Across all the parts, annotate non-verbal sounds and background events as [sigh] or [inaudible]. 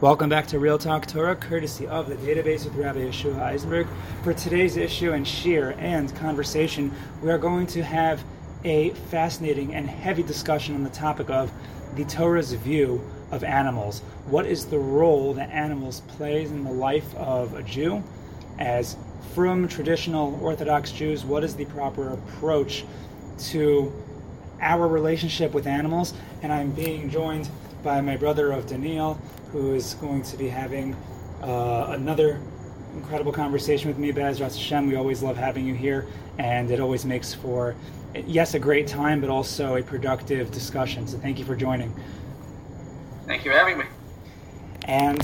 Welcome back to Real Talk Torah, courtesy of the Daf Beis with Rabbi Yeshua Eisenberg. For today's issue and shiur and conversation, we are going to have a fascinating and heavy discussion on the topic of the Torah's view of animals. What is the role that animals play in the life of a Jew? As from traditional Orthodox Jews, what is the proper approach to our relationship with animals? And I'm being joined by my brother of Daniel, who is going to be having uh, another incredible conversation with me. Be'ezras Hashem, we always love having you here, and it always makes for, yes, a great time, but also a productive discussion. So thank you for joining. Thank you for having me. And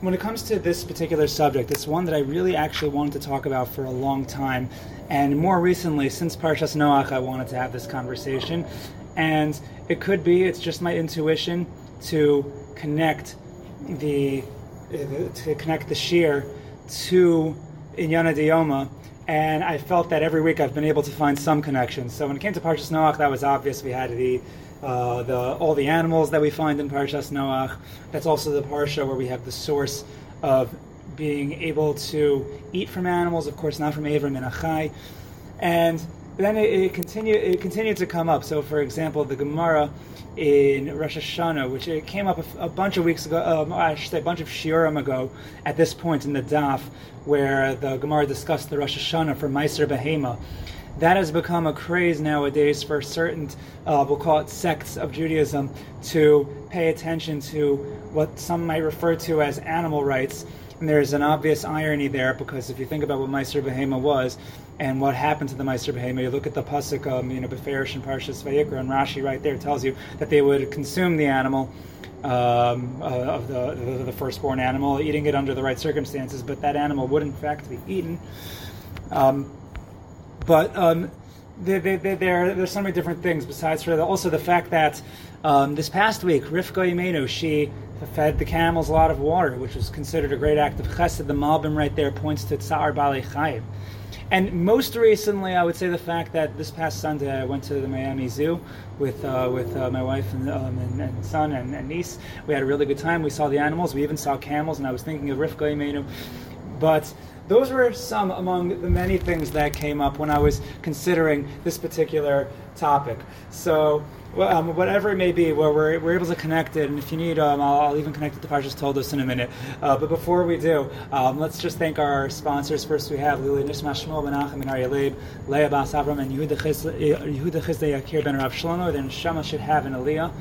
when it comes to this particular subject, it's one that I really actually wanted to talk about for a long time. And more recently, since Parshas Noach, I wanted to have this conversation. And it could be, it's just my intuition to connect the to connect the shiur to Inyana Dioma, and I felt that every week I've been able to find some connections. So when it came to Parshas Noach, that was obvious. We had the uh, the all the animals that we find in Parshas Noach. That's also the parsha where we have the source of being able to eat from animals, of course, not from Ever Min HaChai, and then it, it continued it continued to come up. So, for example, the Gemara in Rosh Hashanah, which it came up a, a bunch of weeks ago, um, I should say a bunch of shiurim ago, at this point in the Daf, where the Gemara discussed the Rosh Hashanah for Maaser Behema. That has become a craze nowadays for certain, uh, we'll call it sects of Judaism, to pay attention to what some might refer to as animal rights. And there's an obvious irony there because if you think about what Maaser Behema was, and what happened to the Maaser Behema. You look at the pasuk, um, you know, Beferish and Parshas Vayikra, and Rashi right there tells you that they would consume the animal. Um, uh, of the, the, the firstborn animal, eating it under the right circumstances, but that animal would in fact be eaten. Um, but um, they, they, they, there's so many different things besides for the, also the fact that um, this past week, Rivka Imenu, she fed the camels a lot of water, which was considered a great act of chesed. The Malbim right there points to Tza'ar Ba'alei Chaim. And most recently, I would say the fact that this past Sunday I went to the Miami Zoo with uh, with uh, my wife and, um, and, and, son and, and, niece. We had a really good time. We saw the animals. We even saw camels, and I was thinking of Rivka Imenu. But those were some among the many things that came up when I was considering this particular topic. So well, um, whatever it may be, where we're, we're able to connect it. And if you need, um, I'll, I'll, even connect it to Parshas Toldos in a minute. Uh, but before we do, um, let's just thank our sponsors. First, we have L'ilui Nishmas Shmuel Menachem and Arya Leib, Bas Avram, and Yehuda Chisda Yakir Ben Rav Shlomo. Then Shama should have an Aliyah.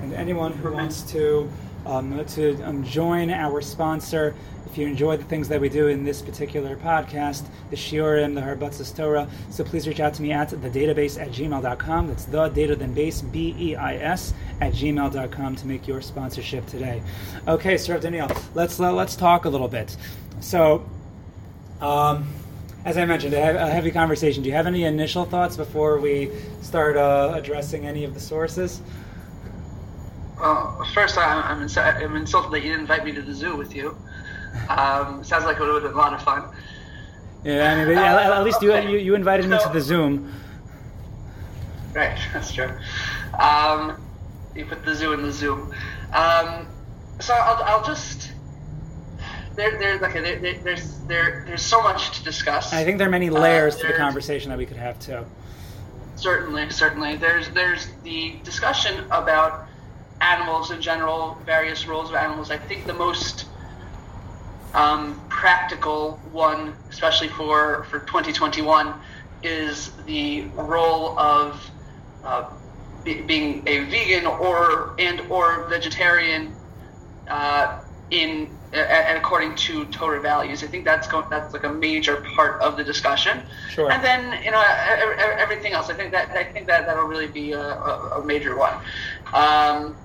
And anyone who wants to um, to um, join our sponsor. If you enjoy the things that we do in this particular podcast, the Shiurim, the Harbatzas Torah, so please reach out to me at the Daf Beis at gmail.com. That's the data then base, B E I S, at gmail.com to make your sponsorship today. Okay, Sir Daniel, let's, uh, let's talk a little bit. So, um, as I mentioned, a heavy conversation. Do you have any initial thoughts before we start uh, addressing any of the sources? Well, first, ins- I'm, insulted that you didn't invite me to the zoo with you. Um, sounds like it would have been a lot of fun. Yeah, I mean, uh, at least okay. you, you invited me so, to the Zoom. Right, [laughs] that's true. Um, you put the zoo in the Zoom. Um, so I'll, I'll just there, there, okay, there, there, there's there, there's so much to discuss. I think there are many layers uh, to the conversation that we could have too. Certainly, certainly. There's there's the discussion about animals in general, various roles of animals. I think the most um, practical one, especially for, for 2021, is the role of uh, be, being a vegan or and or vegetarian uh, in and according to Torah values. I think that's going, that's like a major part of the discussion. Sure. And then you know everything else. I think that I think that that'll really be a, a, major one. Um,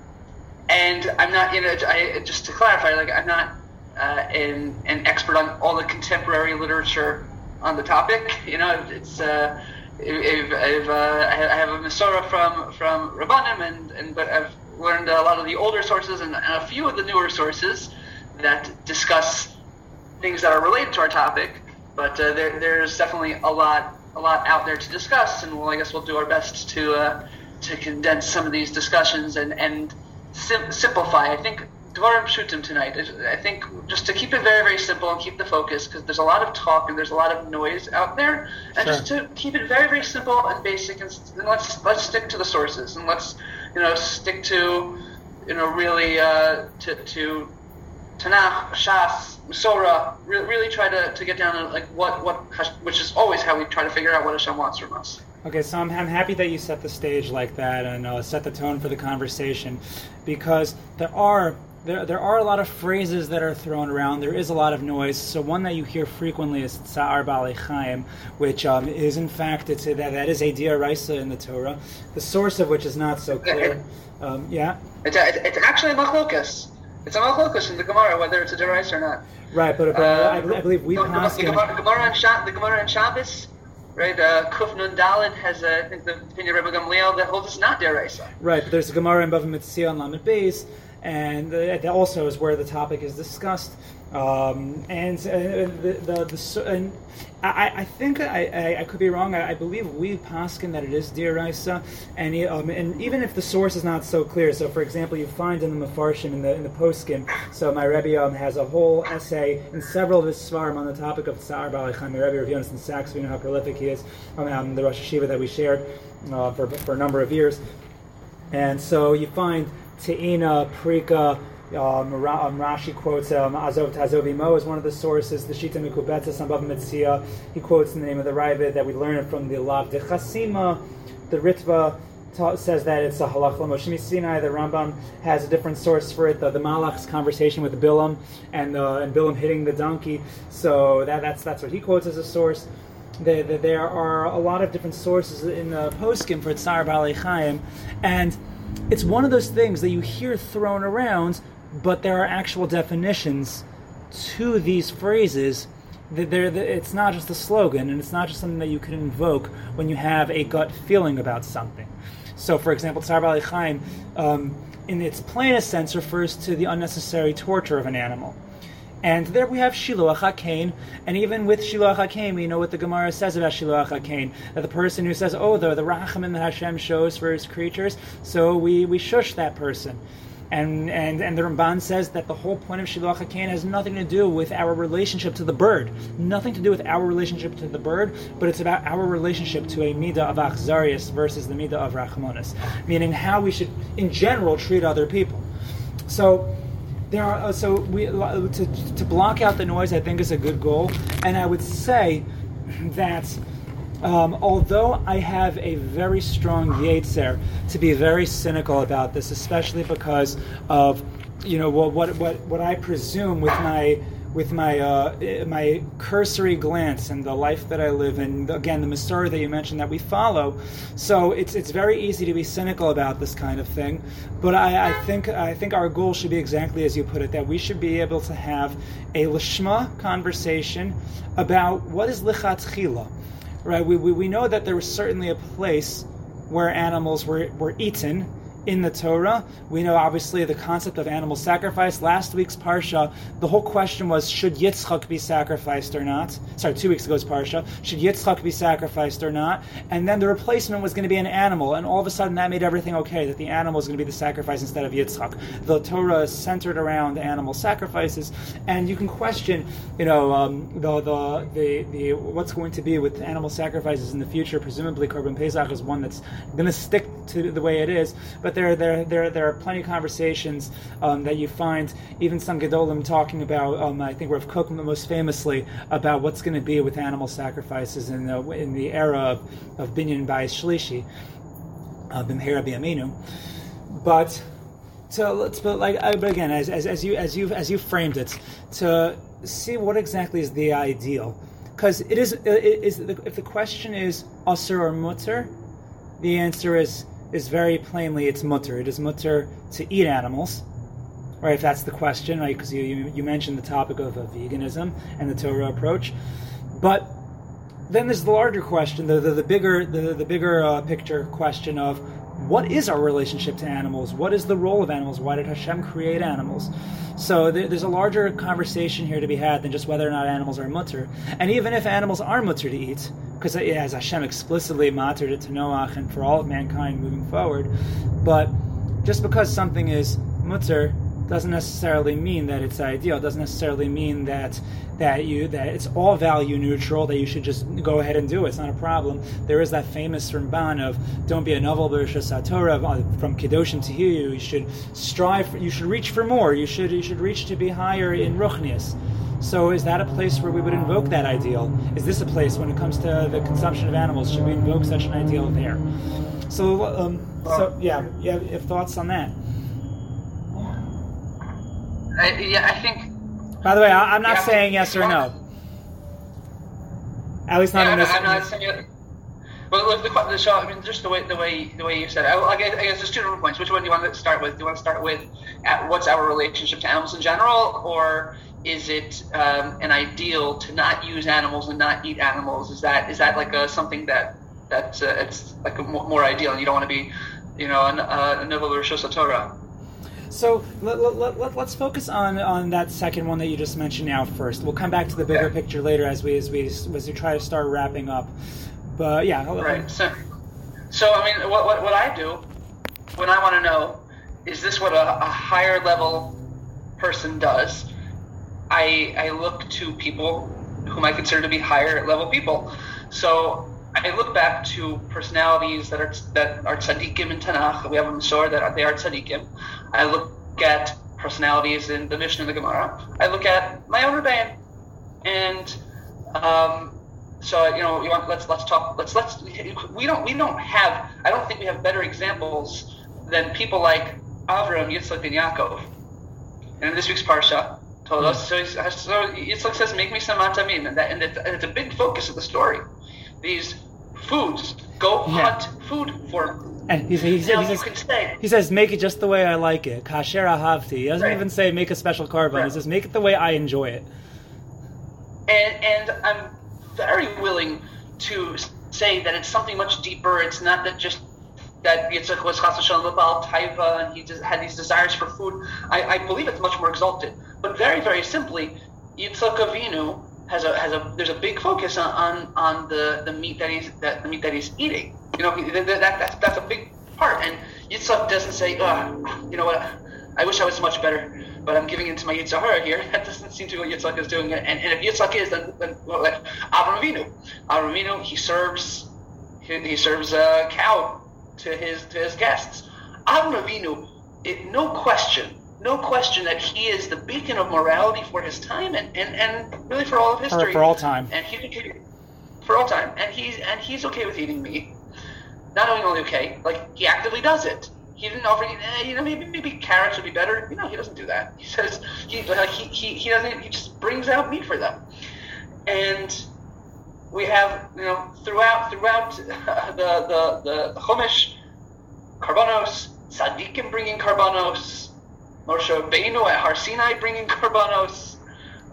and I'm not, you know, I, just to clarify, like I'm not uh, an, an expert on all the contemporary literature on the topic. You know, it's uh, if, uh, I have a Masorah from from Rabbanim, and, and but I've learned a lot of the older sources and, and a few of the newer sources that discuss things that are related to our topic. But uh, there, there's definitely a lot a lot out there to discuss, and well, I guess we'll do our best to uh, to condense some of these discussions and and sim- simplify. I think Dvarim Pshutim tonight. I think just to keep it very, very simple and keep the focus, because there's a lot of talk and there's a lot of noise out there, and Sure. just to keep it very, very simple and basic, and, and let's let's stick to the sources and let's you know stick to you know really uh, to to Tanakh, Shas, Sora. Re- really try to, to get down to like what what which is always how we try to figure out what Hashem wants from us. Okay, so I'm, I'm happy that you set the stage like that and uh, set the tone for the conversation, because there are there, there are a lot of phrases that are thrown around. There is a lot of noise. So one that you hear frequently is Tza'ar Ba'alei Chaim, which um, is in fact it's a, that that is a d'oraisa in the Torah, the source of which is not so clear. Um, yeah, It's, a, it's, it's actually a machlokas. It's a machlokas in the Gemara whether it's a d'oraisa or not. right. But, but Uh, I, I believe we the, the, the, Gemara, the Gemara on Sha- the Gemara on Shabbos, right? Uh, Kuf Nun Dalid has uh, I think the opinion of Rebbe Gamliel that holds it's not d'oraisa. Right, but there's a Gemara in Bava Metzia on Lamed Beis, and that also is where the topic is discussed. Um, and uh, the, the, the and I, I think I, I, I could be wrong. I, I believe we paskin that it is d'oraisa, and um, and even if the source is not so clear. So, for example, you find in the Mefarshim in the in the poskim. So my Rebbe um, has a whole essay in several of his sefarim on the topic of Tza'ar Ba'alei Chaim. My Rebbe Rav Yonason Sachs, we know how prolific he is. Um, the Rosh Yeshiva that we shared uh, for for a number of years. And so you find Te'ina, Prika, um, um, Rashi quotes um, Azov Ta'azov Imo as one of the sources. The Shita Mikubetzes on Bava Metzia, he quotes in the name of the Ra'avad that we learn it from the Lav de Chasima. The Ritva ta- says that it's a halach Moshe Sinai. The Rambam has a different source for it. The, the Malach's conversation with Bilam and uh, and Bilam hitting the donkey. So that, that's that's what he quotes as a source. There, there, there are a lot of different sources in the poskim for Tza'ar Ba'alei Chaim, and it's one of those things that you hear thrown around, but there are actual definitions to these phrases. That they're, that it's not just a slogan, and it's not just something that you can invoke when you have a gut feeling about something. So, for example, Ba'alei Chaim, um, in its plainest sense, refers to the unnecessary torture of an animal. And there we have Shiluach HaKen, and even with Shiluach HaKen, we know what the Gemara says about Shiluach HaKen, that the person who says, oh, the, the Rachamim that Hashem shows for his creatures, so we, we shush that person. And, and, and the Ramban says that the whole point of Shiluach HaKen has nothing to do with our relationship to the bird. Nothing to do with our relationship to the bird, but it's about our relationship to a Midah of Achzarias versus the Midah of Rachmanis. Meaning how we should, in general, treat other people. So there are uh, so we to, to block out the noise. I think is a good goal, and I would say that um, although I have a very strong yetzer to be very cynical about this, especially because of you know what what what, what I presume with my with my uh, my cursory glance and the life that I live and again the Masorah that you mentioned that we follow, so it's it's very easy to be cynical about this kind of thing. But I, I think I think our goal should be exactly as you put it, that we should be able to have a lishma conversation about what is lichatchila, right? We, we we know that there was certainly a place where animals were were eaten in the Torah. We know obviously the concept of animal sacrifice. Last week's parsha, the whole question was should Yitzchak be sacrificed or not? Sorry, two weeks ago's parsha, should Yitzchak be sacrificed or not? And then the replacement was going to be an animal, and all of a sudden that made everything okay. That the animal is going to be the sacrifice instead of Yitzchak. The Torah is centered around animal sacrifices, and you can question, you know, um, the, the the the what's going to be with animal sacrifices in the future. Presumably, Korban Pesach is one that's going to stick to the way it is, but there, there, there, there are plenty of conversations um, that you find, even some Gedolim talking about, um, I think Rav Kook most famously, about what's going to be with animal sacrifices in the, in the era of, of Binyan Bayis Shlishi, uh, Bimhera B'Yaminu. But to let's but like but again as, as, as you as you as you framed it to see what exactly is the ideal because it is it is if the question is assur or mutar the answer is is very plainly it's mutar it is mutar to eat animals right if that's the question right because you, you you mentioned the topic of, of veganism and the Torah approach but then there's the larger question, the the, the bigger the, the bigger uh, picture question of what is our relationship to animals? What is the role of animals? Why did Hashem create animals? So there, there's a larger conversation here to be had than just whether or not animals are mutar. And even if animals are mutar to eat, because as Hashem explicitly mattered it to Noach and for all of mankind moving forward, but just because something is mutar doesn't necessarily mean that it's ideal. It doesn't necessarily mean that that you that it's all value neutral. That you should just go ahead and do it. It's not a problem. There is that famous Ramban of "Don't be a novel Satora from Kedoshim to you. You should strive. For, you should reach for more. You should you should reach to be higher in Ruchnius. So is that a place where we would invoke that ideal? Is this a place when it comes to the consumption of animals? Should we invoke such an ideal there? So, um, so yeah, you have, you have thoughts on that? I, yeah, I think. By the way, I, am not saying yes or no. At least not yeah, in this. I'm not saying it. Well, the, the show, I mean, just the way the way the way you said it. I, I, guess, I guess there's two different points. Which one do you want to start with? Do you want to start with at what's our relationship to animals in general, or is it um, an ideal to not use animals and not eat animals? Is that is that like a, something that that uh, it's like a more, more ideal, and you don't want to be, you know, a, a Neville or Torah? So let, us let, let, focus on, on that second one that you just mentioned now first. We'll come back to the bigger okay. picture later as we as we as we try to start wrapping up. But yeah, right. So, so I mean, what, what, what I do when I want to know is this what a, a higher level person does? I I look to people whom I consider to be higher level people. So I look back to personalities that are that are tzaddikim in Tanakh. We have a Masor that are, they are tzaddikim. I look at personalities in the Mishnah and the Gemara. I look at my own Rebbein, and um, so you know, you want let's let's talk. Let's let's we don't we don't have. I don't think we have better examples than people like Avram, Yitzchak, and Yaakov. And in this week's parsha told us. So, so Yitzchak says, "Make me some atamin," and, that, and, it, and it's a big focus of the story. These foods, go yeah. hunt food for and he, he, he, says, he says, make it just the way I like it. Kasher ahavti. He doesn't right. even say make a special korban. Right. He says, make it the way I enjoy it. And, and I'm very willing to say that it's something much deeper. It's not that just that Yitzchak was chas Baal Taavah and he just had these desires for food. I, I, believe it's much more exalted. But very, very simply, Yitzchak Avinu has a has a there's a big focus on, on, on the, the meat that he's that the meat that he's eating. You know, that, that, that's, that's a big part. And Yitzhak doesn't say, oh, you know what, I wish I was much better, but I'm giving into my yetzer hara here. [laughs] That doesn't seem to be what Yitzhak is doing. And, and if Yitzhak is, then, then well, like Avram Avinu. Avram Avinu, he serves, he, he serves a cow to his, to his guests. Avinu, it, no question, no question that he is the beacon of morality for his time and, and, and really for all of history. For, for all time. And he, for all time. And he's, and he's okay with eating meat not only okay, like he actively does it. He didn't offer, eh, you know, maybe maybe carrots would be better. You know, he doesn't do that. [laughs] He says he like he, he, he doesn't. He just brings out meat for them, and we have you know throughout throughout the the the, Chumash, Karbanos, Tzaddikim bringing Karbanos, Moshe Rabbeinu at Har Sinai bringing Karbanos.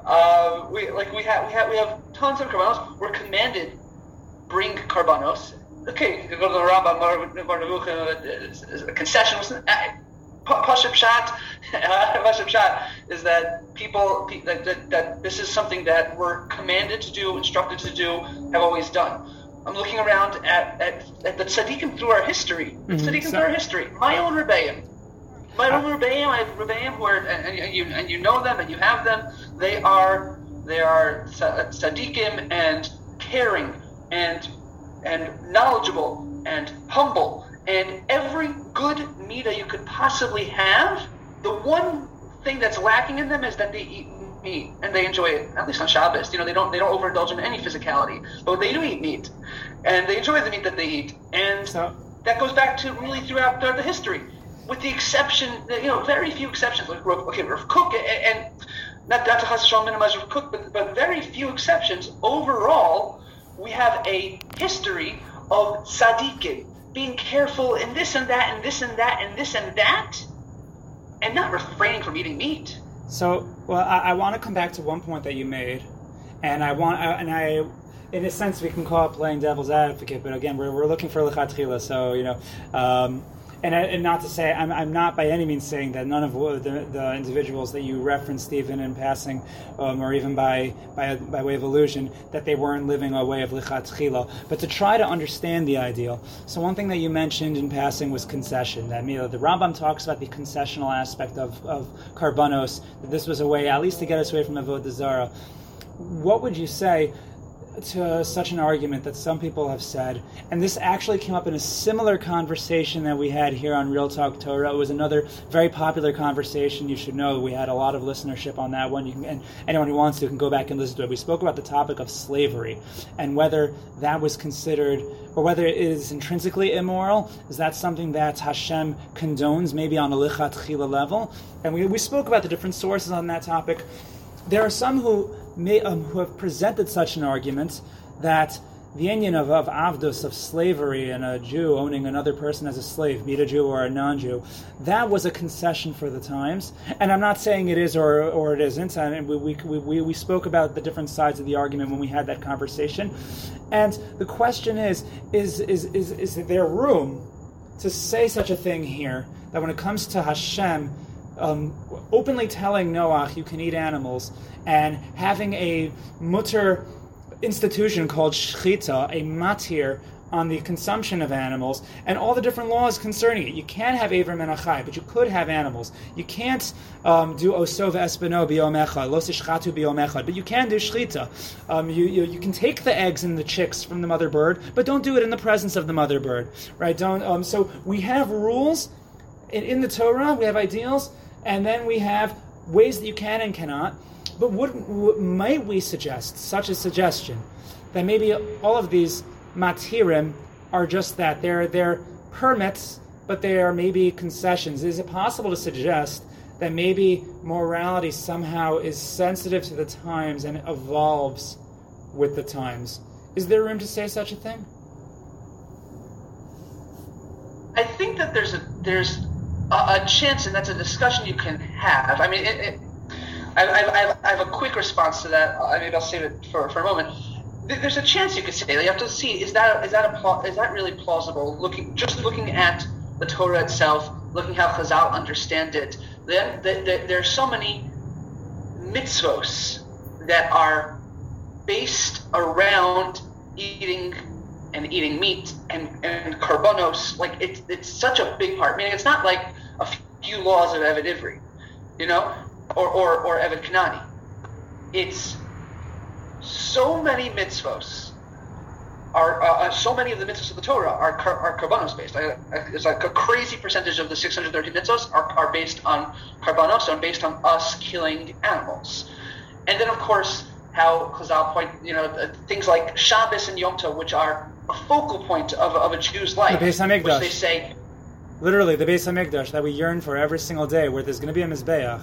Uh, we like we have we have we have tons of Karbanos. We're commanded bring Karbanos okay, you can go to the Rambam, a concession Pashut Pshat, [laughs] Pshat is that people that, that, that this is something that we're commanded to do, instructed to do, have always done. I'm looking around at, at, at the tzaddikim through our history. The mm-hmm. tzaddikim so, through our history. My own rebbeim. My own rebbeim. I have rebbeim who are, and, and, you and you know them and you have them. They are they are tzaddikim and caring and and knowledgeable and humble and every good mida you could possibly have. The one thing that's lacking in them is that they eat meat and they enjoy it. At least on Shabbos, you know, they don't they don't overindulge in any physicality, but they do eat meat, and they enjoy the meat that they eat, and so, that goes back to really throughout the history, with the exception, you know, very few exceptions. Like okay, Rav Kook and not not to minimize Rav Kook, but but very few exceptions overall we have a history of tzaddikim being careful and this and that and this and that and this and that, and not refraining from eating meat. So, well, I, I want to come back to one point that you made, and I want, and I, in a sense, we can call it playing devil's advocate, but again, we're, we're looking for lechatchila, so you know. Um, and, and not to say I'm, I'm not by any means saying that none of the, the individuals that you referenced, Stephen, in passing, um, or even by, by by way of allusion, that they weren't living a way of lichatchila, but to try to understand the ideal. So one thing that you mentioned in passing was concession. That you know, the Rambam talks about the concessional aspect of of karbanos. That this was a way, at least, to get us away from avodah zara. What would you say? To such an argument that some people have said, and this actually came up in a similar conversation that we had here on Real Talk Torah. It was another very popular conversation. You should know we had a lot of listenership on that one. You can, and anyone who wants to can go back and listen to it. We spoke about the topic of slavery and whether that was considered, or whether it is intrinsically immoral. Is that something that Hashem condones, maybe on a lichat level? And we, we spoke about the different sources on that topic. There are some who may, um, who have presented such an argument that the union of, of avdus, of slavery, and a Jew owning another person as a slave, be it a Jew or a non-Jew, that was a concession for the times. And I'm not saying it is or, or it isn't. And we, we, we, we spoke about the different sides of the argument when we had that conversation. And the question is, is, is, is, is there room to say such a thing here, that when it comes to Hashem, um, openly telling Noach you can eat animals and having a mutter institution called shchita, a matir on the consumption of animals and all the different laws concerning it. You can't have and Achai, but you could have animals. You can't um, do Osov Espino Biomecha, Los Ishchatu biomechad, but you can do Shchita. Um, you, you, you, can take the eggs and the chicks from the mother bird, but don't do it in the presence of the mother bird, right? Don't. Um, so we have rules in the Torah, we have ideals, and then we have ways that you can and cannot. But what, what might we suggest, such a suggestion, that maybe all of these matirim are just that they're they're permits, but they are maybe concessions. Is it possible to suggest that maybe morality somehow is sensitive to the times and evolves with the times? Is there room to say such a thing? I think that there's a there's a, a chance, and that's a discussion you can have. I mean, it, it, I, I, I, have a quick response to that. I maybe I'll save it for, for a moment. There's a chance you could say you have to see is that is that a is that really plausible? Looking just looking at the Torah itself, looking how Chazal understand it. Then the, the, there are so many mitzvos that are based around eating and eating meat and, and karbanos, like it's it's such a big part. Meaning it's not like a few laws of Eved you know, or or, or Eved Kanani. It's so many mitzvos are uh, uh so many of the mitzvos of the Torah are are karbanos based. It's like a crazy percentage of the 630 mitzvos are, are based on karbanos and based on us killing animals. And then of course how Chazal point, you know, things like Shabbos and Yom Tov, which are a focal point of, of a Jew's life. The Beis Hamikdash. Which they say, literally the Beis Hamikdash that we yearn for every single day, where there's going to be a mizbeach.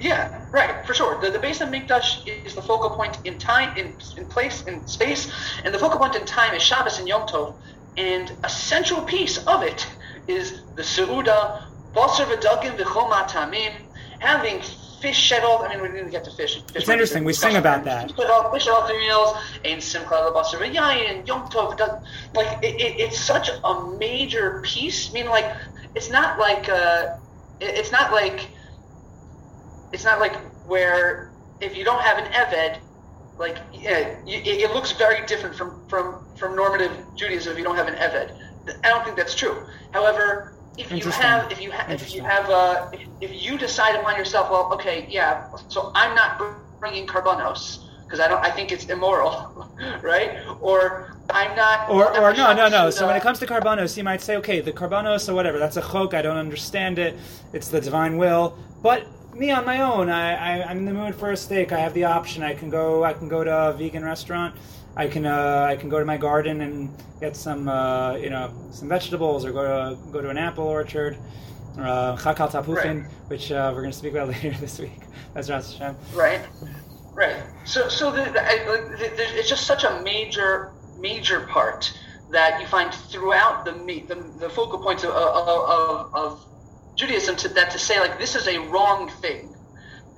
Yeah, right, for sure. The, the Beis Hamikdash is the focal point in time, in, in place, in space, and the focal point in time is Shabbos and Yom Tov, and a central piece of it is the Seuda, Basar V'Dagim V'Chol Matamim, having fish shed all. I mean, we didn't get to fish. fish it's interesting. We sing about that. Fish all, fish all three meals. And Simcha Labasar and Yom Tov. Like it, it, it's such a major piece. I mean, like it's not like uh, it, it's not like it's not like where if you don't have an Eved, like yeah, it, it looks very different from from from normative Judaism if you don't have an Eved. I don't think that's true. However, if you have if you have if you have uh, if, if, you decide upon yourself well okay yeah so i'm not bringing karbanos because i don't i think it's immoral [laughs] right? Or i'm not or, or no no no. so when it comes to karbanos you might say okay the karbanos or whatever. That's a chok i don't understand it. It's the divine will. But me on my own I, I i'm in the mood for a steak. I have the option. I can go i can go to a vegan restaurant I can uh, I can go to my garden and get some uh, you know some vegetables, or go to go to an apple orchard, uh, chakal tapuchin, right. which uh, we're going to speak about [laughs] later this week. That's Ras Hashem. Right, right. So so the, the, the, it's just such a major major part that you find throughout the the, the focal points of, of, of, of Judaism to, that to say like this is a wrong thing,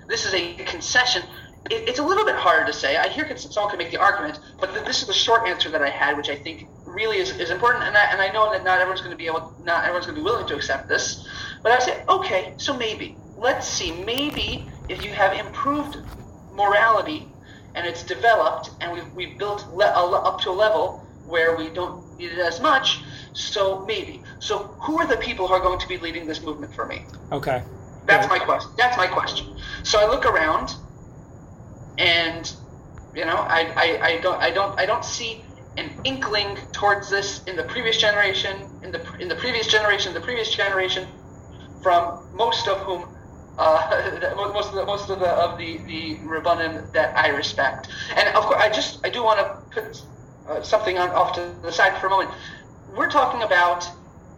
this is a concession it, it's a little bit harder to say. I hear someone can make the argument, but this is the short answer that I had, which I think really is, is important. And I, and I know that not everyone's going to be able, not everyone's going to be willing to accept this. But I say, okay, so maybe let's see, maybe if you have improved morality and it's developed and we've, we've built le- up to a level where we don't need it as much, so maybe. So who are the people who are going to be leading this movement for me? Okay. That's my question. That's my question. So I look around, and you know, I, I, I don't I don't I don't see an inkling towards this in the previous generation, in the in the previous generation, the previous generation, from most of whom uh, [laughs] most of the most of the of the the rabbanim that I respect. And of course, I just I do want to put uh, something on off to the side for a moment. We're talking about,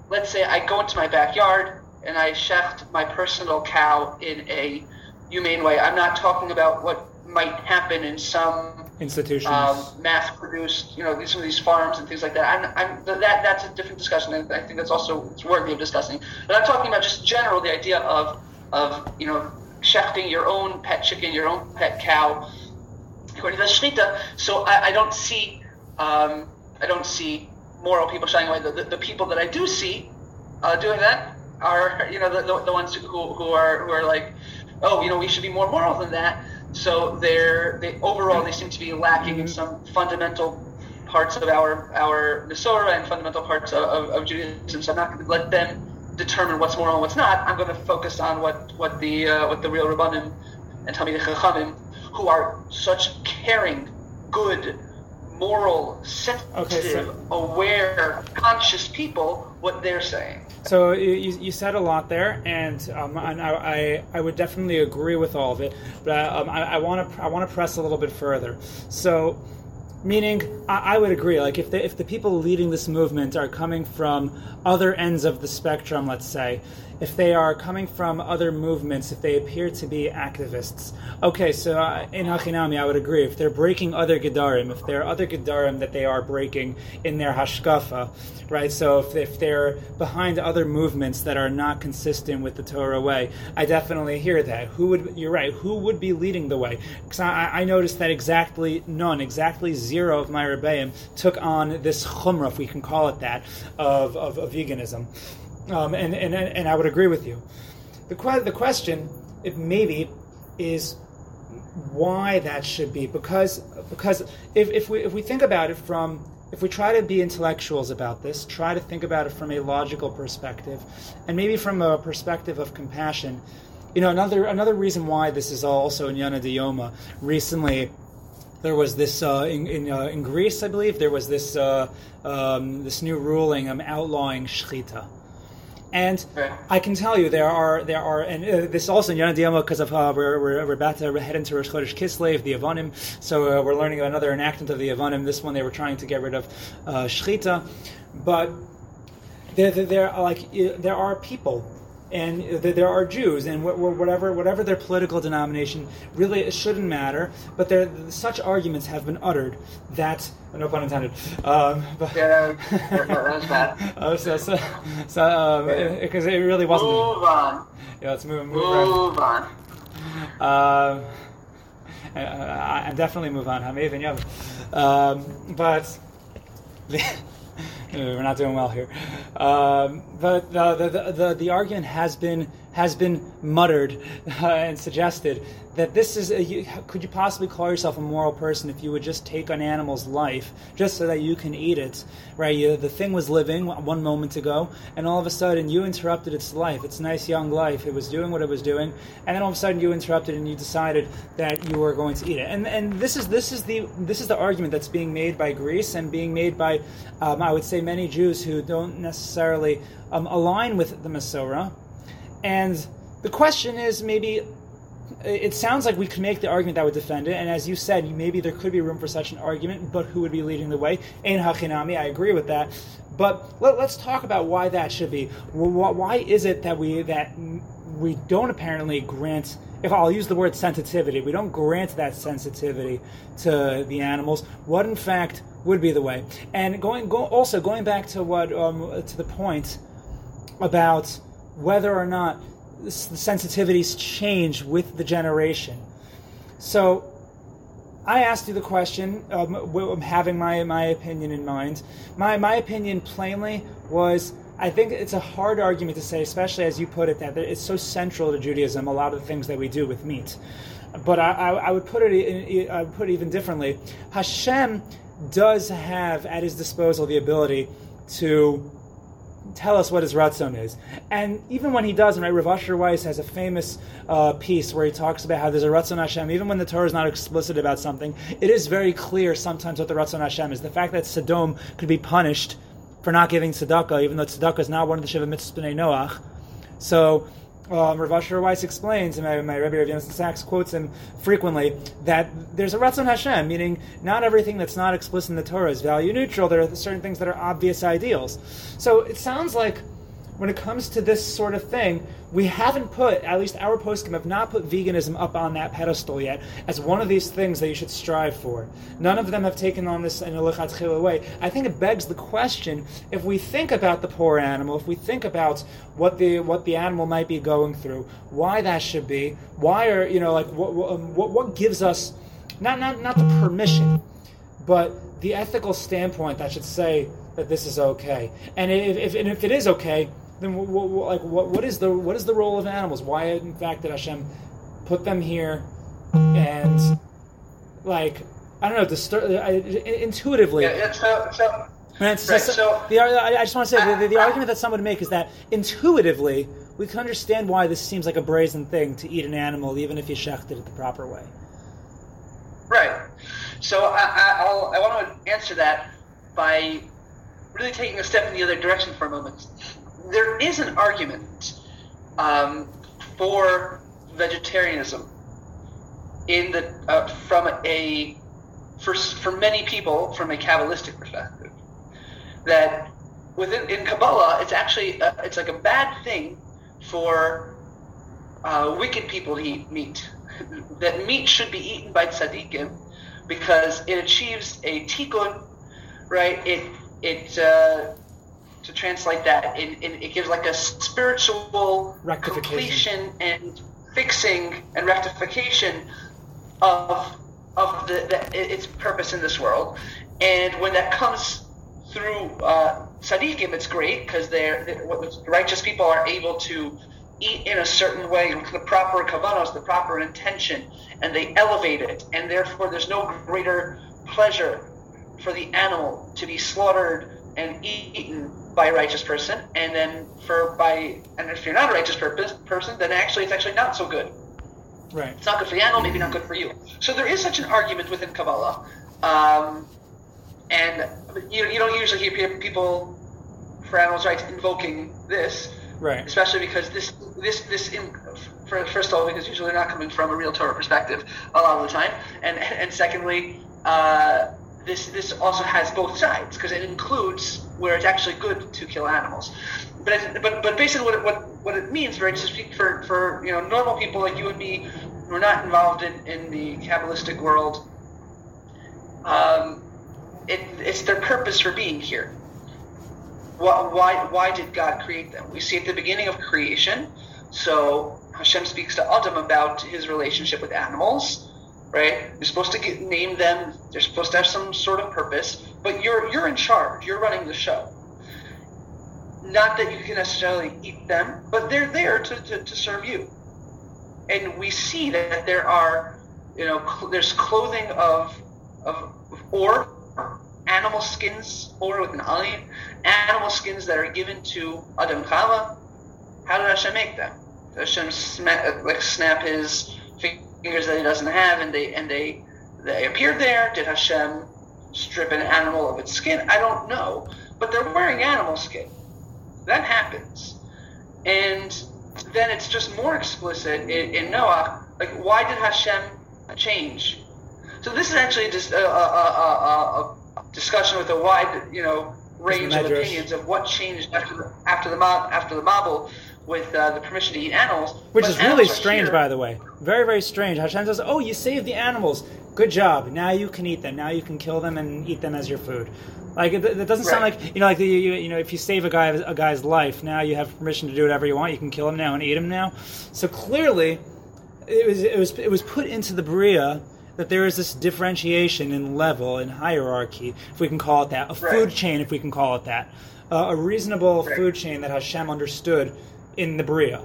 let's say, I go into my backyard and I shecht my personal cow in a humane way. I'm not talking about what might happen in some institutions, um, mass-produced, you know, some of these farms and things like that. I'm, I'm, that that's a different discussion, and I think that's also it's worthy of discussing. But I'm talking about just general the idea of of you know shechting your own pet chicken, your own pet cow, according to the shechita. So I, I don't see um, I don't see moral people shying away. The, the, the people that I do see uh, doing that are you know the, the, the ones who, who are who are like oh you know we should be more moral than that. So they're they overall they seem to be lacking in some fundamental parts of our our Masorah and fundamental parts of, of, of Judaism. So I'm not going to let them determine what's moral and what's not. I'm going to focus on what what the uh, what the real rabbanim and Talmidei Chachamim, who are such caring, good, moral, sensitive, okay, so, aware, conscious people, what they're saying. So you, you said a lot there, and, um, and I, I, would definitely agree with all of it. But um, I want to I want to press a little bit further. So Meaning, I, I, would agree. Like, if the if the people leading this movement are coming from other ends of the spectrum, let's say, if they are coming from other movements, if they appear to be activists. Okay, so uh, in Hachinami, I would agree. If they're breaking other Gedarim, if there are other Gedarim that they are breaking in their Hashkafa, right? So if, if they're behind other movements that are not consistent with the Torah way, I definitely hear that. Who would, you're right, who would be leading the way? Because I, I noticed that exactly none, exactly zero of my Rebbeim took on this chumrah, if we can call it that, of, of, of veganism. Um, and, and, and I would agree with you. The, que- the question, maybe, is why that should be. Because, because if, if, we, if we think about it from, if we try to be intellectuals about this, try to think about it from a logical perspective, and maybe from a perspective of compassion, you know, another, another reason why this is also in Yana Dioma, recently there was this uh, in in, uh, in, Greece, I believe, there was this uh, um, this new ruling um, outlawing shechita. And I can tell you there are there are and uh, this also in Yana because of uh, we're, we're, we're about to head into Rosh Chodesh Kislev, the Yevanim. So uh, we're learning another enactment of the Yevanim. This one they were trying to get rid of uh, Shechita, but there, there, there are like there are people and there are Jews, and whatever whatever their political denomination, really it shouldn't matter. But there, such arguments have been uttered that no pun intended. Um, [laughs] but, yeah, that was, bad. uh, [laughs] so, so, so because um, it really wasn't. Move on. Yeah, let's move. Move, move on. Um, I, am definitely move on. I'm even young, um, but. [laughs] The, we're not doing well here. Um, but the, the, the, the, argument has been has been muttered [laughs] uh, and suggested that this is a, you, could you possibly call yourself a moral person if you would just take an animal's life just so that you can eat it right? You, the thing was living one moment ago and all of a sudden you interrupted its life its nice young life. It was doing what it was doing and then all of a sudden you interrupted and you decided that you were going to eat it. And and this is this is the this is the argument that's being made by Greece and being made by um, I would say many Jews who don't necessarily um, align with the Masorah and the question is maybe it sounds like we could make the argument that would defend it, and as you said, maybe there could be room for such an argument, but who would be leading the way? In Hachinami, I agree with that. But let, us talk about why that should be. Why is it that we that we don't apparently grant? If I'll use the word sensitivity, we don't grant that sensitivity to the animals. What in fact would be the way? And going go, also going back to what um, to the point about whether or not the sensitivities change with the generation. So I asked you the question, um, having my, my opinion in mind. My, my opinion plainly was I think it's a hard argument to say, especially as you put it, that it's so central to Judaism, a lot of the things that we do with meat. But I, I, I would put it, I would put it even differently. Hashem does have at his disposal the ability to tell us what his ratzon is. And even when he doesn't, right, Rav Asher Weiss has a famous uh, piece where he talks about how there's a ratzon Hashem. Even when the Torah is not explicit about something, it is very clear sometimes what the ratzon Hashem is. The fact that Sodom could be punished for not giving tzedakah, even though tzedakah is not one of the Shiva mitzvahs b'nei Noach. So um, Rav Asher Weiss explains, and my, my Rebbe Rav Yonason Sachs quotes him frequently, that there's a Ratzon Hashem, meaning not everything that's not explicit in the Torah is value neutral. There are certain things that are obvious ideals. So it sounds like when it comes to this sort of thing, we haven't put, at least our poskim have not put veganism up on that pedestal yet as one of these things that you should strive for. None of them have taken on this in a lechatchila way. I think it begs the question: if we think about the poor animal, if we think about what the what the animal might be going through, why that should be, why are you know like what what, um, what gives us not not not the permission, but the ethical standpoint that should say that this is okay, and if, if and if it is okay then what, what, like what, what is the what is the role of animals? Why, in fact, did Hashem put them here and like I don't know, distur- I, intuitively. Yeah, so, so, right, so, the, I just want to say the, the, the argument that someone would make is that intuitively we can understand why this seems like a brazen thing to eat an animal, even if you shecht it the proper way. Right. So I, I'll, I want to answer that by really taking a step in the other direction for a moment there is an argument um, for vegetarianism in the uh, from a for for many people from a kabbalistic perspective that within in Kabbalah it's actually a, it's like a bad thing for uh, wicked people to eat meat. [laughs] that meat should be eaten by tzaddikim because it achieves a tikkun, right? It it uh, to translate that, it, it, it gives like a spiritual completion and fixing and rectification of of the, the, its purpose in this world. And when that comes through uh, tzaddikim, it's great because they're, they're righteous people are able to eat in a certain way with the proper kavanos, the proper intention, and they elevate it. And therefore, there's no greater pleasure for the animal to be slaughtered and eaten by a righteous person, and then for by and if you're not a righteous person, then actually it's actually not so good. Right. It's not good for the animal, maybe not good for you. So there is such an argument within Kabbalah, um, and you, you don't usually hear people for animals' rights invoking this, right? Especially because this this this in, for, first of all because usually they're not coming from a real Torah perspective a lot of the time, and and secondly. Uh, this this also has both sides because it includes where it's actually good to kill animals. But but but basically, what it, what what it means, right, to speak for for you know normal people like you and me, we're not involved in, in the kabbalistic world, um, it, it's their purpose for being here. Why, why why did God create them? We see at the beginning of creation. So Hashem speaks to Adam about his relationship with animals right? You're supposed to get, name them. They're supposed to have some sort of purpose, but you're you're in charge. You're running the show. Not that you can necessarily eat them, but they're there to, to, to serve you. And we see that there are, you know, cl- there's clothing of of or animal skins or with an olive, animal skins that are given to Adam Chava. How did Hashem make them? Hashem sma- like snap his fingers that he doesn't have, and they and they they appeared there. Did Hashem strip an animal of its skin? I don't know, but they're wearing animal skin. That happens, and then it's just more explicit in, in Noah. Like, why did Hashem change? So this is actually just a, a, a, a discussion with a wide, you know, range of opinions of what changed after the after the after the Mabul with uh, the permission to eat animals. Which is really strange, by the way. Very, very strange. Hashem says, "Oh, you saved the animals. Good job. Now you can eat them. Now you can kill them and eat them as your food." Like it, it doesn't sound like you know, like the, you, you know, if you save a guy a guy's life, now you have permission to do whatever you want. You can kill him now and eat him now. So clearly, it was it was it was put into the bria that there is this differentiation in level and hierarchy, if we can call it that, a Right. food chain, if we can call it that, uh, a reasonable Right. food chain that Hashem understood in the Bria.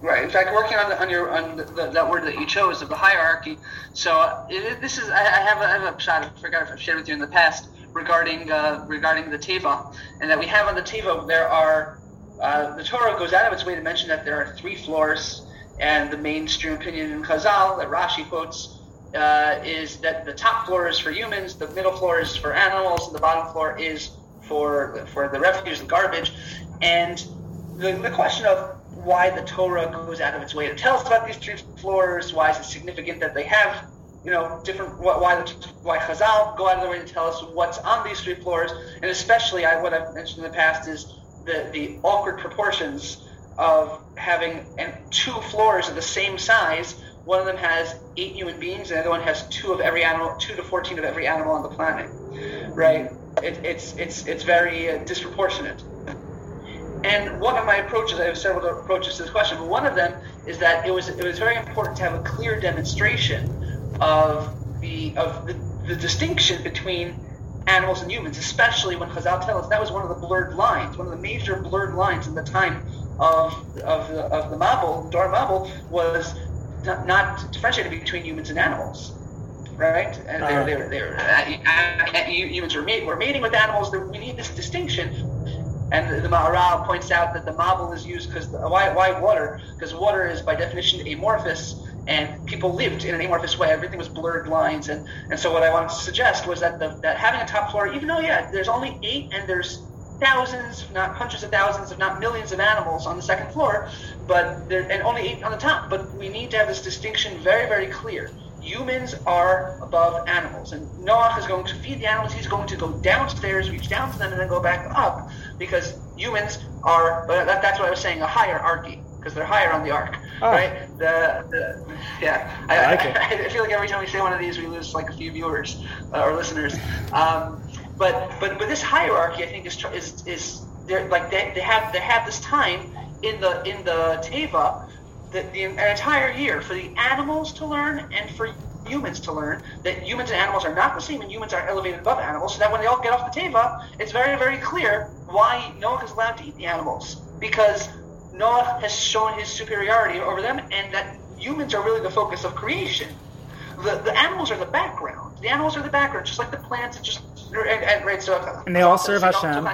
Right. In fact, working on the, on your on the, that word that you chose of the hierarchy. So uh, it, this is I, I have a, I have a shot. I forgot if I've shared with you in the past regarding uh, regarding the teva, and that we have on the teva there are uh, the Torah goes out of its way to mention that there are three floors, and the mainstream opinion in Chazal that Rashi quotes uh, is that the top floor is for humans, the middle floor is for animals, and the bottom floor is for for the refuse, the garbage, and the, the question of why the Torah goes out of its way to tell us about these three floors, why is it significant that they have, you know, different, why the, why Chazal go out of their way to tell us what's on these three floors, and especially I, what I've mentioned in the past is the, the awkward proportions of having and two floors of the same size. One of them has eight human beings, and the other one has two of every animal, two to fourteen of every animal on the planet. Right? It, it's it's it's very uh, disproportionate. And one of my approaches, I have several approaches to this question, but one of them is that it was it was very important to have a clear demonstration of the of the, the distinction between animals and humans, especially when Chazal tells us that was one of the blurred lines, one of the major blurred lines in the time of of the of the Mabul, Dor Mabul, was not, not differentiated between humans and animals. Right, and Uh-huh. they're, they're, they're, uh, uh, humans were, mate, were mating with animals. We need this distinction and the Maharal points out that the Mabul is used because why, why water? Because water is by definition amorphous, and people lived in an amorphous way. Everything was blurred lines, and, and so what I wanted to suggest was that the, that having a top floor, even though yeah, there's only eight and there's thousands, if not hundreds of thousands, if not millions of animals on the second floor, but there and only eight on the top. But we need to have this distinction very very clear. Humans are above animals, and Noah is going to feed the animals. He's going to go downstairs, reach down to them, and then go back up because humans are. But that, that's what I was saying—a hierarchy because they're higher on the ark, Oh. right? The, the yeah. I like it. [laughs] I, feel like every time we say one of these, we lose like a few viewers uh, or listeners. Um, but but but this hierarchy, I think, is is is they're like they, they have they have this time in the in the teva the, the an entire year for the animals to learn and for humans to learn that humans and animals are not the same and humans are elevated above animals so that when they all get off the teva it's very very clear why Noah is allowed to eat the animals because Noah has shown his superiority over them and that humans are really the focus of creation the, the animals are the background the animals are the background just like the plants and just and, and, right so uh, And they all serve Hashem.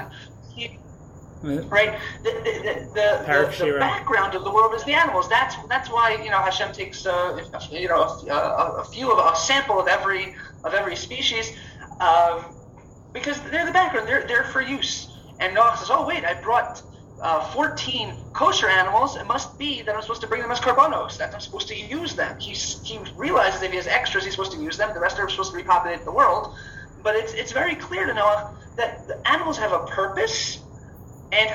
Right? The, the, the, the, the, background of the world is the animals. That's that's why you know Hashem takes uh, you know a, a, a few of a sample of every of every species um, because they're the background. They're they're for use. And Noah says, "Oh wait, I brought." Uh, 14 kosher animals, it must be that I'm supposed to bring them as karbanos, that I'm supposed to use them. He's, he realizes if he has extras, he's supposed to use them. The rest are supposed to repopulate the world. But it's, it's very clear to Noah that the animals have a purpose, and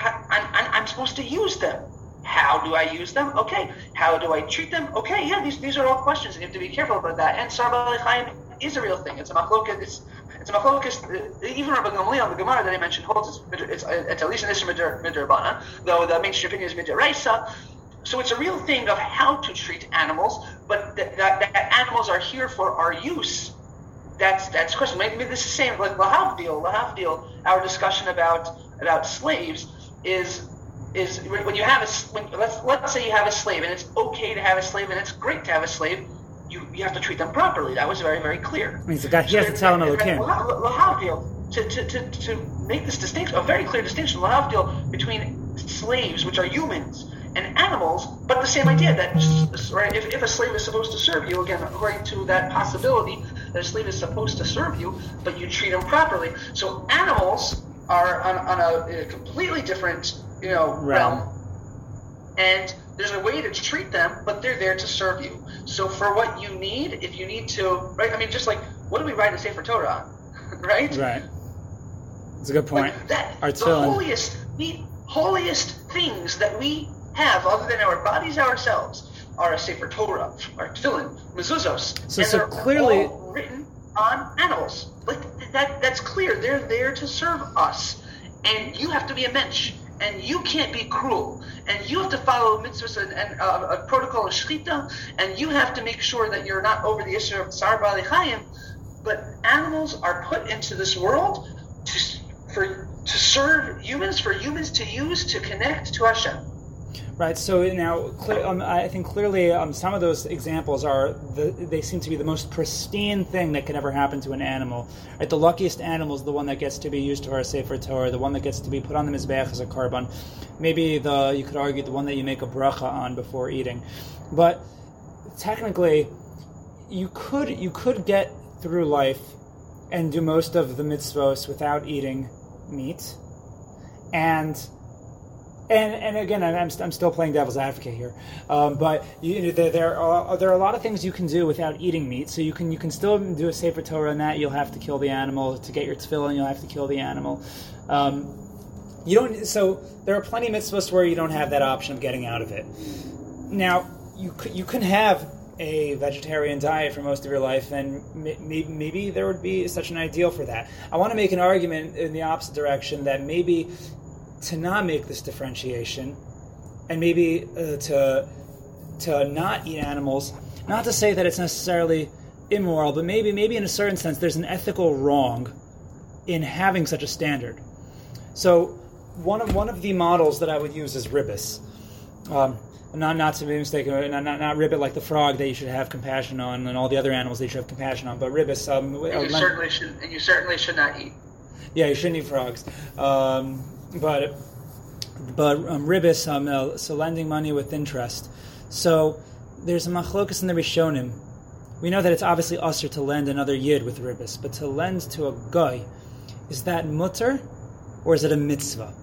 I'm, supposed to use them. How do I use them? Okay. How do I treat them? Okay. Yeah, these, these are all questions, you have to be careful about that. And Sarba Chaim is a real thing. It's a machlokas. It's, it's a machlokas. uh, Even Rabbi Gamliel, the Gemara that I mentioned, holds it's, it's, it's at least an issue midrabana, though the mainstream opinion is mid'oraisa. So it's a real thing of how to treat animals, but that, that, that animals are here for our use that's that's the question. Maybe this is the same like Lahavdil. Lahavdil. Our discussion about about slaves is is when you have a when, let's let's say you have a slave and it's okay to have a slave and it's great to have a slave. You, you have to treat them properly. That was very very clear. Means the guy he has to tell So, Elokim. Lahavdil to, to, to, to make this distinction, a very clear distinction, Lahavdil between slaves, which are humans, and animals, but the same idea that right, if, if a slave is supposed to serve you, again, according to that possibility, that a slave is supposed to serve you, but you treat him properly. So animals are on, on a, a completely different, you know, Realm. realm and there's a way to treat them, but they're there to serve you. So for what you need, if you need to, right? I mean, just like what do we write a Sefer Torah [laughs] right? Right. That's a good point. Like that, Our the holiest, the holiest things that we have, other than our bodies ourselves, are a Sefer Torah, our tefillin, mezuzos, So- and so clearly- written on animals. Like that, that's clear. They're there to serve us, and you have to be a mensch, and you can't be cruel, and you have to follow mitzvahs and, and uh, a protocol of shechita, and you have to make sure that you're not over the issue of Tza'ar Ba'alei Chaim. But animals are put into this world to for to serve humans, for humans to use to connect to Hashem. Right. So now, clear, um, I think clearly um, some of those examples are the, they seem to be the most pristine thing that can ever happen to an animal. Right. The luckiest animal is the one that gets to be used to our sefer Torah, the one that gets to be put on the mizbeach as a korban. Maybe the you could argue the one that you make a bracha on before eating, but technically, you could you could get through life and do most of the mitzvos without eating meat, and and and again, I'm, I'm still playing devil's advocate here, um, but you, there, there are there are a lot of things you can do without eating meat. So you can you can still do a sefer Torah in that you'll have to kill the animal to get your tefillin. You'll have to kill the animal. Um, you don't. So there are plenty of mitzvahs where you don't have that option of getting out of it. Now you you can have a vegetarian diet for most of your life, and maybe there would be such an ideal for that. I want to make an argument in the opposite direction that maybe to not make this differentiation and maybe uh, to to not eat animals not to say that it's necessarily immoral but maybe maybe in a certain sense there's an ethical wrong in having such a standard so one of one of the models that I would use is ribbis um, not not to be mistaken, not, not, not ribbit like the frog that you should have compassion on, and all the other animals that you should have compassion on, but ribbis. Um, and you uh, certainly should, and you certainly should not eat. Yeah, you shouldn't eat frogs. Um, but but um, ribis, um, uh, so lending money with interest. So there's a machlokas in the Rishonim. We know that it's obviously assur to lend another yid with ribis, but to lend to a guy, is that mutar or is it a mitzvah?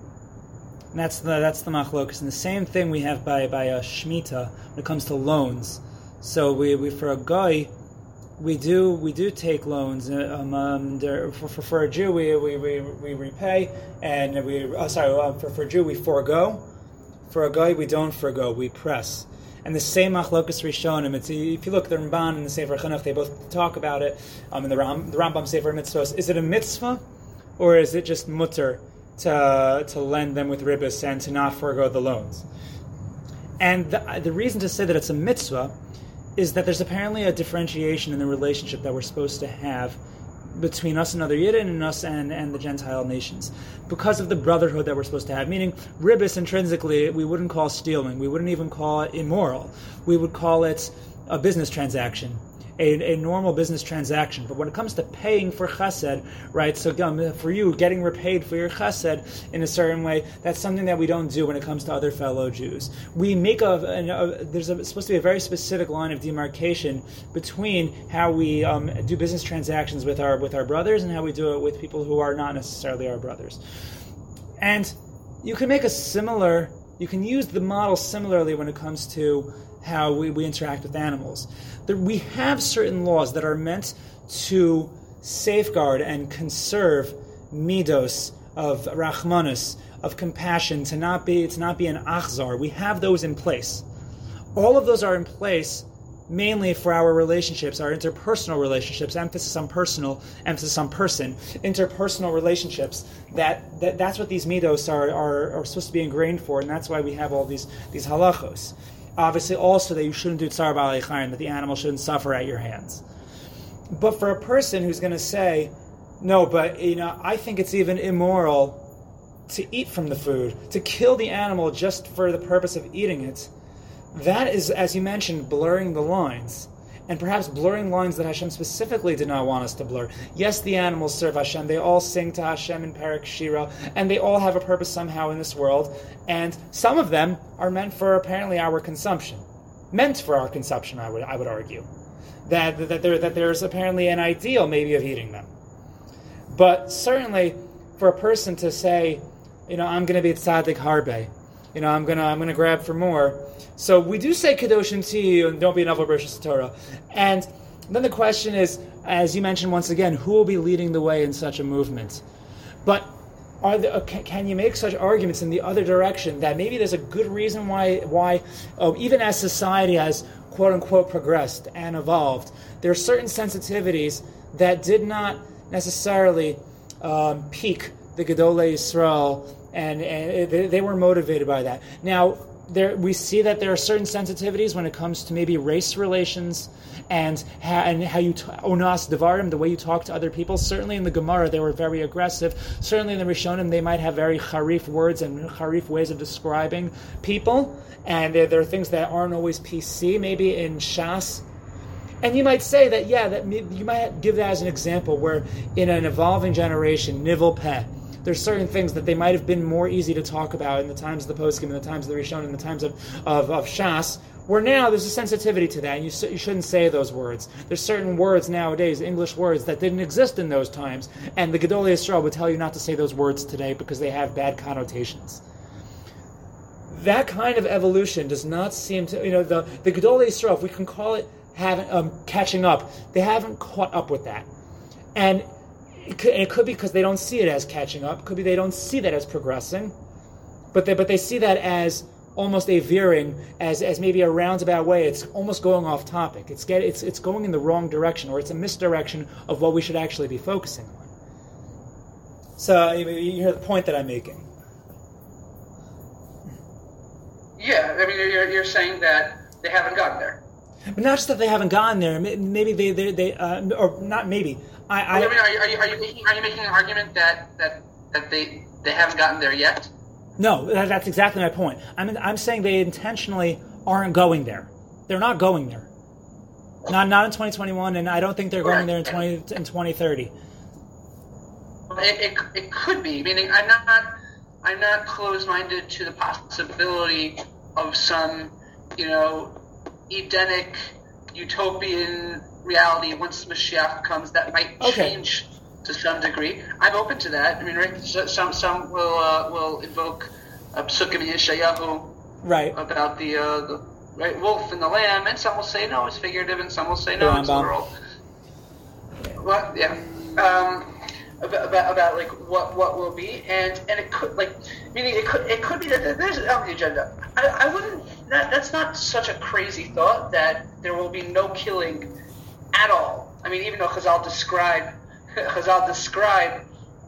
And that's the that's the machlokas. And the same thing we have by by a shmita when it comes to loans. So we, we for a guy we do we do take loans uh, um, um, for, for, for, a Jew we, we, we, we repay and we oh, sorry uh, for, for a Jew we forego. For a guy we don't forego we press. And the same machlokas rishonim it's if you look the Ramban and the Sefer Chinuch they both talk about it um, in the, Ram, the Rambam Sefer Mitzvos. Is it a mitzvah or is it just mutar to to lend them with ribbis and to not forego the loans? And the, the reason to say that it's a mitzvah is that there's apparently a differentiation in the relationship that we're supposed to have between us and other Yidden and us and, and the Gentile nations. Because of the brotherhood that we're supposed to have. Meaning, ribbis intrinsically, we wouldn't call stealing, we wouldn't even call it immoral, we would call it a business transaction a, a normal business transaction. But when it comes to paying for chesed, right? So for you, getting repaid for your chesed in a certain way, that's something that we don't do when it comes to other fellow Jews. We make a, a there's a, supposed to be a very specific line of demarcation between how we um, do business transactions with our with our brothers and how we do it with people who are not necessarily our brothers. And you can make a similar you can use the model similarly when it comes to how we, we interact with animals. There, we have certain laws that are meant to safeguard and conserve midos of rachmanus, of compassion, to not be to not be an achzar. We have those in place. All of those are in place mainly for our relationships, our interpersonal relationships, emphasis on personal, emphasis on person, interpersonal relationships. That, that that's what these midos are, are, are supposed to be ingrained for, and that's why we have all these these halachos. Obviously, also that you shouldn't do Tza'ar Ba'alei that the animal shouldn't suffer at your hands. But for a person who's going to say, no, but you know, I think it's even immoral to eat from the food, to kill the animal just for the purpose of eating it, that is, as you mentioned, blurring the lines and perhaps blurring lines that Hashem specifically did not want us to blur. Yes, the animals serve Hashem. They all sing to Hashem in Perek Shira, and they all have a purpose somehow in this world. And some of them are meant for apparently our consumption, meant for our consumption. I would I would argue that that there that there's apparently an ideal maybe of eating them, but certainly for a person to say, you know, I'm going to be tzaddik harbe, you know, I'm gonna I'm gonna grab for more so we do say Kedoshim tihiyu and don't be an Aval Bereshit Torah. And then the question is, as you mentioned once again, who will be leading the way in such a movement? But are there, can you make such arguments in the other direction that maybe there's a good reason why, why oh, even as society has quote unquote progressed and evolved, there are certain sensitivities that did not necessarily um, pique the Gedolei Yisrael and, and they, they were motivated by that. Now, there, we see that there are certain sensitivities when it comes to maybe race relations and how, and how you onas devarim, the way you talk to other people. Certainly in the Gemara, they were very aggressive. Certainly in the Rishonim, they might have very harif words and harif ways of describing people. And there, there are things that aren't always PC. Maybe in Shas, and you might say that, yeah, that you might give that as an example where in an evolving generation, nivel peh, there's certain things that they might have been more easy to talk about in the times of the postgame, in the times of the Rishon, in the times of, of, of Shas, where now there's a sensitivity to that, and you, you shouldn't say those words. There's certain words nowadays, English words, that didn't exist in those times, and the Gedolei Yisrael would tell you not to say those words today because they have bad connotations. That kind of evolution does not seem to, you know, the, the Gedolei Yisrael, if we can call it having um, catching up, they haven't caught up with that. And it could, it could be because they don't see it as catching up. It could be they don't see that as progressing, but they but they see that as almost a veering, as, as maybe a roundabout way. It's almost going off topic. It's get it's it's going in the wrong direction, or it's a misdirection of what we should actually be focusing on. So you hear the point that I'm making. Yeah, I mean, you're, you're saying that they haven't gotten there. But not just that they haven't gotten there. Maybe they they, they uh, or not maybe. I, I, I mean, are you, are you, are you making are you making an argument that that that they they haven't gotten there yet? No, that's exactly my point. I'm I'm saying they intentionally aren't going there. They're not going there. Not not in 2021, and I don't think they're going there in 20 in 2030. It, it, it could be. Meaning, I'm not I'm not closed minded to the possibility of some you know Edenic utopian reality once Mashiach comes that might okay. change to some degree. I'm open to that. I mean, right, some some will uh, will invoke a psukim Yeshayahu right about the, uh, the right wolf and the lamb, and some will say no, it's figurative, and some will say no, it's literal. Well, yeah. Um, about, about, about like what what will be, and and it could like meaning it could it could be that there's on the agenda. I, I wouldn't that that's not such a crazy thought that there will be no killing at all. I mean, even though Chazal describe [laughs] Chazal describe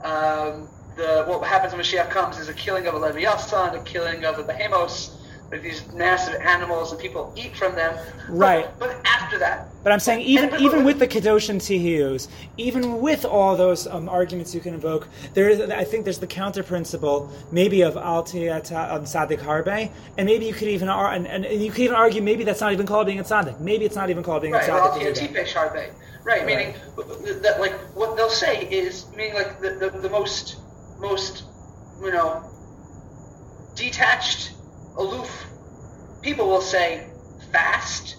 um, the what happens when Mashiach comes is a killing of a Leviathan, a killing of a Behemos, with these massive animals and people eat from them. Right. But, but after that. But I'm saying even even with the Kedosh and Tihiyus, even with all those um, arguments you can invoke, there is I think there's the counter principle maybe of Al um, Tzaddik Harbe, and maybe you could even and, and, you could even argue maybe that's not even called being a Tzaddik. Maybe it's not even called being right, a Tzaddik. Right, right, right, meaning that like what they'll say is meaning like the, the, the most most you know detached aloof people will say fast,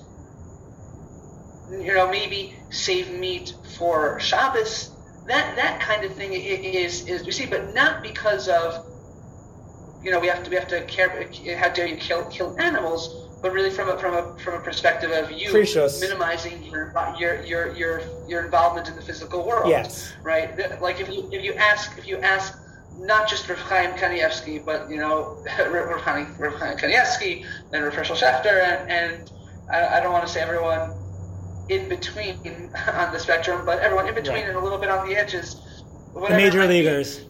you know, maybe save meat for Shabbos. That that kind of thing is is we see, but not because of you know we have to we have to care how dare you kill kill animals, but really from a from a from a perspective of you Precious. minimizing your your your your your involvement in the physical world. Yes. Right. Like if you if you ask if you ask not just Rav Chaim Kanievsky, but you know [laughs] Rav Chaim, Rav Chaim Kanievsky and Rav Hershel Schachter, and, and I, I, don't want to say everyone in between [laughs] on the spectrum, but everyone in between right. and a little bit on the edges. The major leaguers.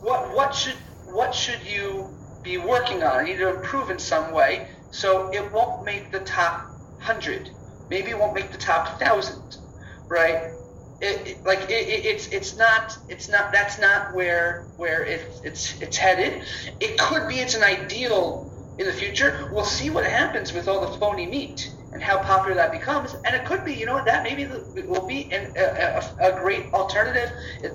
What what should what should you be working on? You need to improve in some way, so it won't make the top hundred. Maybe it won't make the top thousand, right? It, like it, it's it's not it's not that's not where where it's it's it's headed. It could be it's an ideal in the future. We'll see what happens with all the phony meat and how popular that becomes. And it could be, you know, that maybe will be an, a, a, a, great alternative.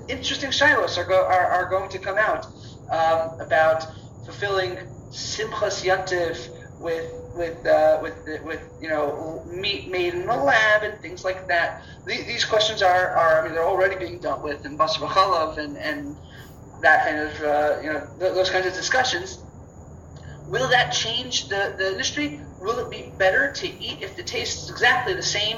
Interesting shailos are, go, are, are going to come out um, about fulfilling simchas yantiv with with uh, with with you know meat made in the lab and things like that. These questions are, are I mean they're already being dealt with in Basar B'chalav and and that kind of uh, you know those kinds of discussions. Will that change the, the industry? Will it be better to eat if the taste is exactly the same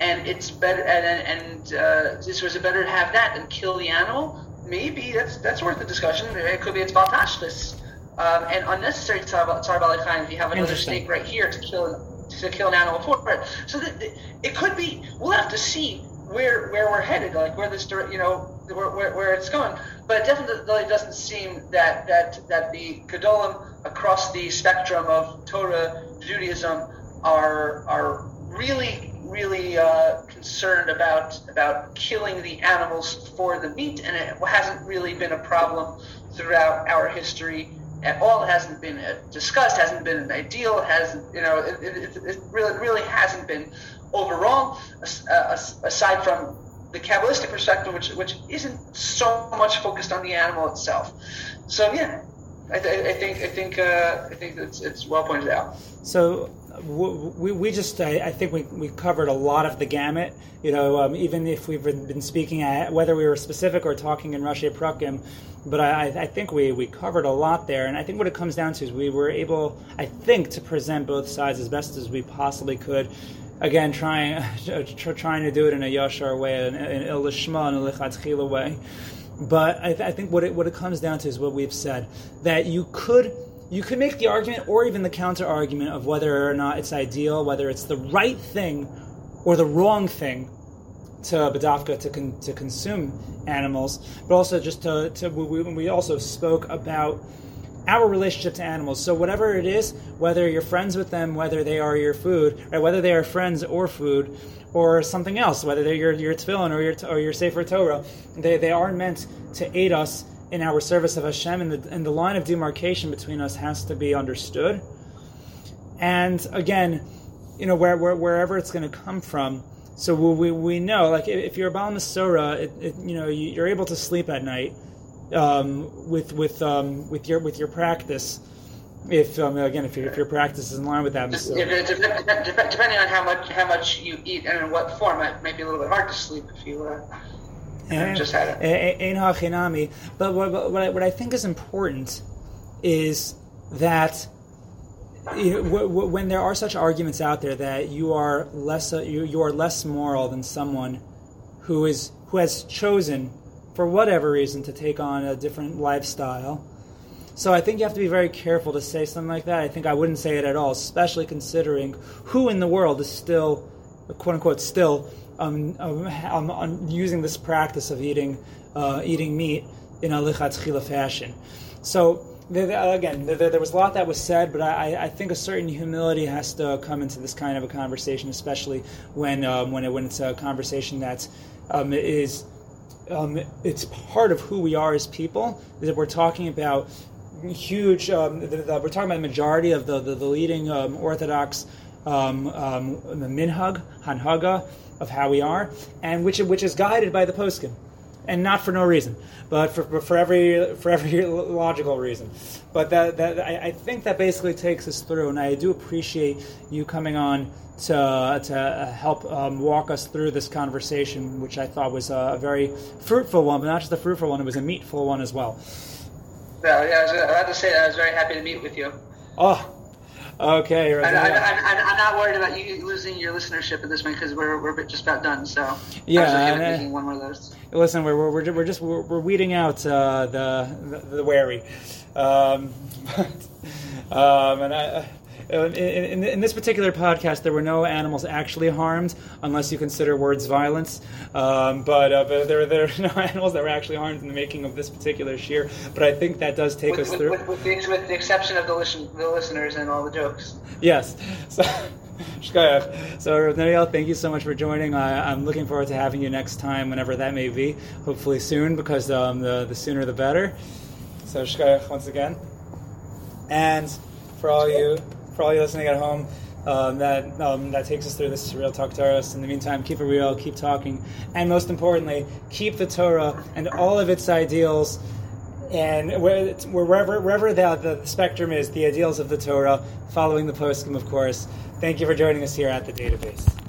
and it's better and, and uh, this was it better to have that than kill the animal? Maybe that's that's worth the discussion. It could be it's bal tashchis um, and unnecessary tzar if you have another snake right here to kill to kill an animal for it. So that it could be. We'll have to see where where we're headed, like where this you know where, where, where it's going. but it definitely doesn't seem that that that the Gedolim across the spectrum of Torah Judaism are are really really uh, concerned about about killing the animals for the meat, and it hasn't really been a problem throughout our history at all. Hasn't been uh, discussed, hasn't been an ideal, hasn't you know it, it, it really really hasn't been overall. Uh, aside from the Kabbalistic perspective, which which isn't so much focused on the animal itself. So yeah, I, th- I think I think uh, I think it's it's well pointed out. So we, we just I, I, think we, we covered a lot of the gamut you know um, even if we've been speaking at whether we were specific or talking in Rashei Perakim but I, I think we, we covered a lot there. And I think what it comes down to is we were able I think to present both sides as best as we possibly could. Again trying [laughs] trying to do it in a yashar way an, an ilishma and a way. But I, th- I think what it, what it comes down to is what we've said that you could you could make the argument or even the counter argument of whether or not it's ideal, whether it's the right thing or the wrong thing to Badafka to, con- to consume animals, but also just to, to we, we also spoke about our relationship to animals. So whatever it is, whether you're friends with them, whether they are your food, right, whether they are friends or food, or something else, whether they're your, your tefillin or your, or your Sefer Torah, they, they are meant to aid us in our service of Hashem, and the, and the line of demarcation between us has to be understood. And again, you know, where, where, wherever it's going to come from, so we, we know, like, if you're a Baal Masorah, it, it, you know, you're able to sleep at night um, with with um, with your with your practice. If um, again, if, if your practice is in line with that, depending on how much how much you eat and in what form, it may be a little bit hard to sleep if you. Uh just had it. But what, what, I, what I think is important is that you know, when there are such arguments out there that you are less uh, you, you are less moral than someone who is who has chosen for whatever reason to take on a different lifestyle. So I think you have to be very careful to say something like that. I think I wouldn't say it at all, especially considering who in the world is still, quote unquote, still um, um, um, using this practice of eating uh, eating meat in a lichatchila fashion. So again, there, was a lot that was said, but I, I, think a certain humility has to come into this kind of a conversation, especially when um, when, it, when it's a conversation that um, is um, it's part of who we are as people. That we're talking about huge. Um, the, the, we're talking about the majority of the the, the leading um, Orthodox um, um, the minhag, hanhaga, of how we are, and which which is guided by the poskim, and not for no reason, but for, for every for every [laughs] logical reason. But that, that I, I think that basically takes us through, and I do appreciate you coming on to to help um, walk us through this conversation, which I thought was a, very fruitful one, but not just a fruitful one; it was a meatful one as well. Yeah, yeah I was about to say that I was very happy to meet with you. Oh, Okay. I, am not worried about you losing your listenership at this point because we're, we're just about done. So yeah, I was one more of those. Listen, we're, we're, we're just we're, we're weeding out uh, the, the, the wary, um, [laughs] um, and I in, in, in, this particular podcast, there were no animals actually harmed, unless you consider words violence. Um, but, uh, but there, there are [laughs] no animals that were actually harmed in the making of this particular shiur. But I think that does take with, us with, through. With, with, the, with the exception of the, listen, the listeners and all the jokes. Yes. [laughs] So, so Daniel, thank you so much for joining. I, am looking forward to having you next time, whenever that may be. Hopefully soon, because um, the, the sooner the better. So Shkayach once again. And for all you for all you listening at home. Um, that um, that takes us through this real talk Torah. In the meantime, keep it real, keep talking, and most importantly, keep the Torah and all of its ideals. And wherever wherever the, the spectrum is, the ideals of the Torah, following the poskim, of course. Thank you for joining us here at the Daf Beis.